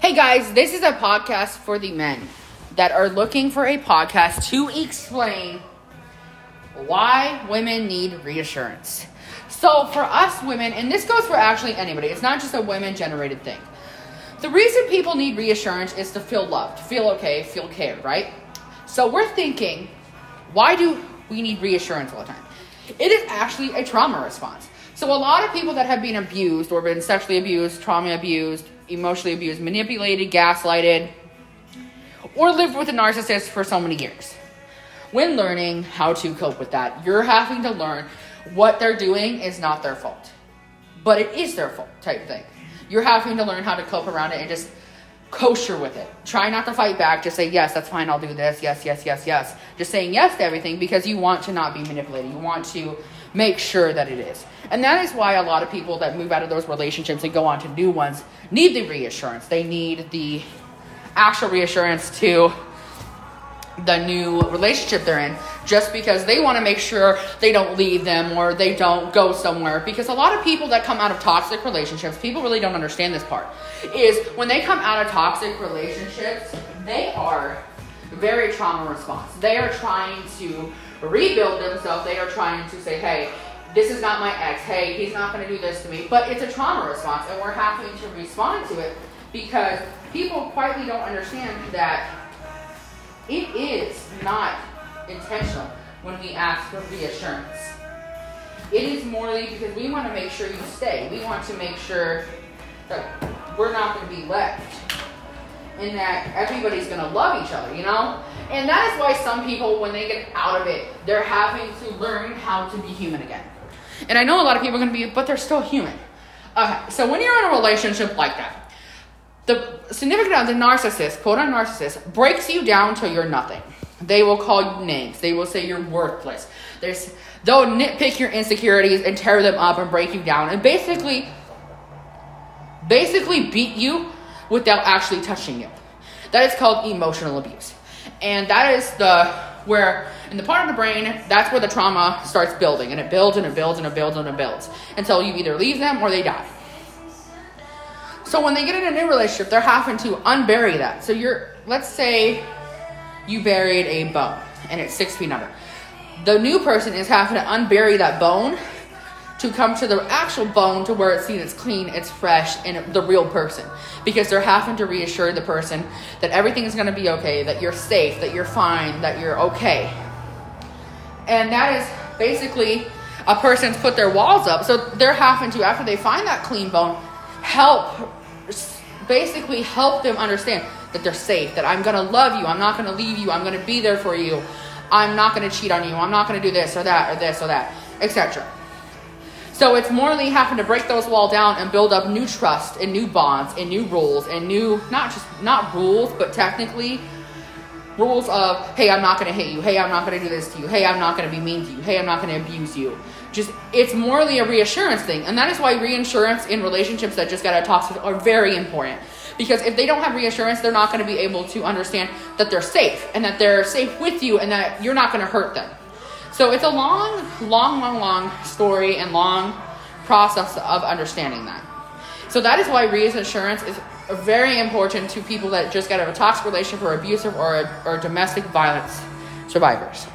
Hey guys, this is a podcast for the men that are looking for a podcast to explain why women need reassurance. So, for us women, and this goes for actually anybody, it's not just a women generated thing. The reason people need reassurance is to feel loved, feel okay, feel cared, right? So, we're thinking, why do we need reassurance all the time? It is actually a trauma response. So, a lot of people that have been abused or been sexually abused, trauma abused, emotionally abused, manipulated, gaslighted, or lived with a narcissist for so many years. When learning how to cope with that, you're having to learn what they're doing is not their fault, but it is their fault type thing. You're having to learn how to cope around it and just kosher with it. Try not to fight back. Just say, yes, that's fine. I'll do this. Yes, yes, yes, yes. Just saying yes to everything because you want to not be manipulated. You want to make sure that it is. And that is why a lot of people that move out of those relationships and go on to new ones need the reassurance. They need the actual reassurance to the new relationship they're in just because they want to make sure they don't leave them or they don't go somewhere because a lot of people that come out of toxic relationships people really don't understand this part is when they come out of toxic relationships they are very trauma response they are trying to rebuild themselves they are trying to say hey this is not my ex hey he's not going to do this to me but it's a trauma response and we're having to respond to it because people quietly don't understand that it is not intentional when we ask for reassurance. It is morally because we want to make sure you stay. We want to make sure that we're not going to be left and that everybody's going to love each other, you know? And that is why some people, when they get out of it, they're having to learn how to be human again. And I know a lot of people are going to be, but they're still human. Okay, so when you're in a relationship like that, the significant other, the narcissist, quote on narcissist, breaks you down till you're nothing. They will call you names. They will say you're worthless. There's, they'll nitpick your insecurities and tear them up and break you down and basically, basically beat you without actually touching you. That is called emotional abuse. And that is the, where, in the part of the brain, that's where the trauma starts building. And it builds and it builds and it builds and it builds until you either leave them or they die. So when they get in a new relationship, they're having to unbury that. So you're, let's say you buried a bone and it's six feet under. The new person is having to unbury that bone to come to the actual bone to where it's seen it's clean, it's fresh, and the real person. Because they're having to reassure the person that everything is going to be okay, that you're safe, that you're fine, that you're okay. And that is basically a person's put their walls up. So they're having to, after they find that clean bone, help basically help them understand that they're safe, that I'm going to love you, I'm not going to leave you, I'm going to be there for you, I'm not going to cheat on you, I'm not going to do this or that or this or that, etc. So it's morally having to break those walls down and build up new trust and new bonds and new rules and new not just not rules but technically rules of hey I'm not going to hit you, hey I'm not going to do this to you, hey I'm not going to be mean to you, hey I'm not going to abuse you. Just it's morally a reassurance thing. And that is why reassurance in relationships that just got of toxic are very important. Because if they don't have reassurance they're not going to be able to understand that they're safe and that they're safe with you and that you're not going to hurt them so it's a long long long long story and long process of understanding that. So that is why reassurance is very important to people that just got out of a toxic relationship or abusive or, or domestic violence survivors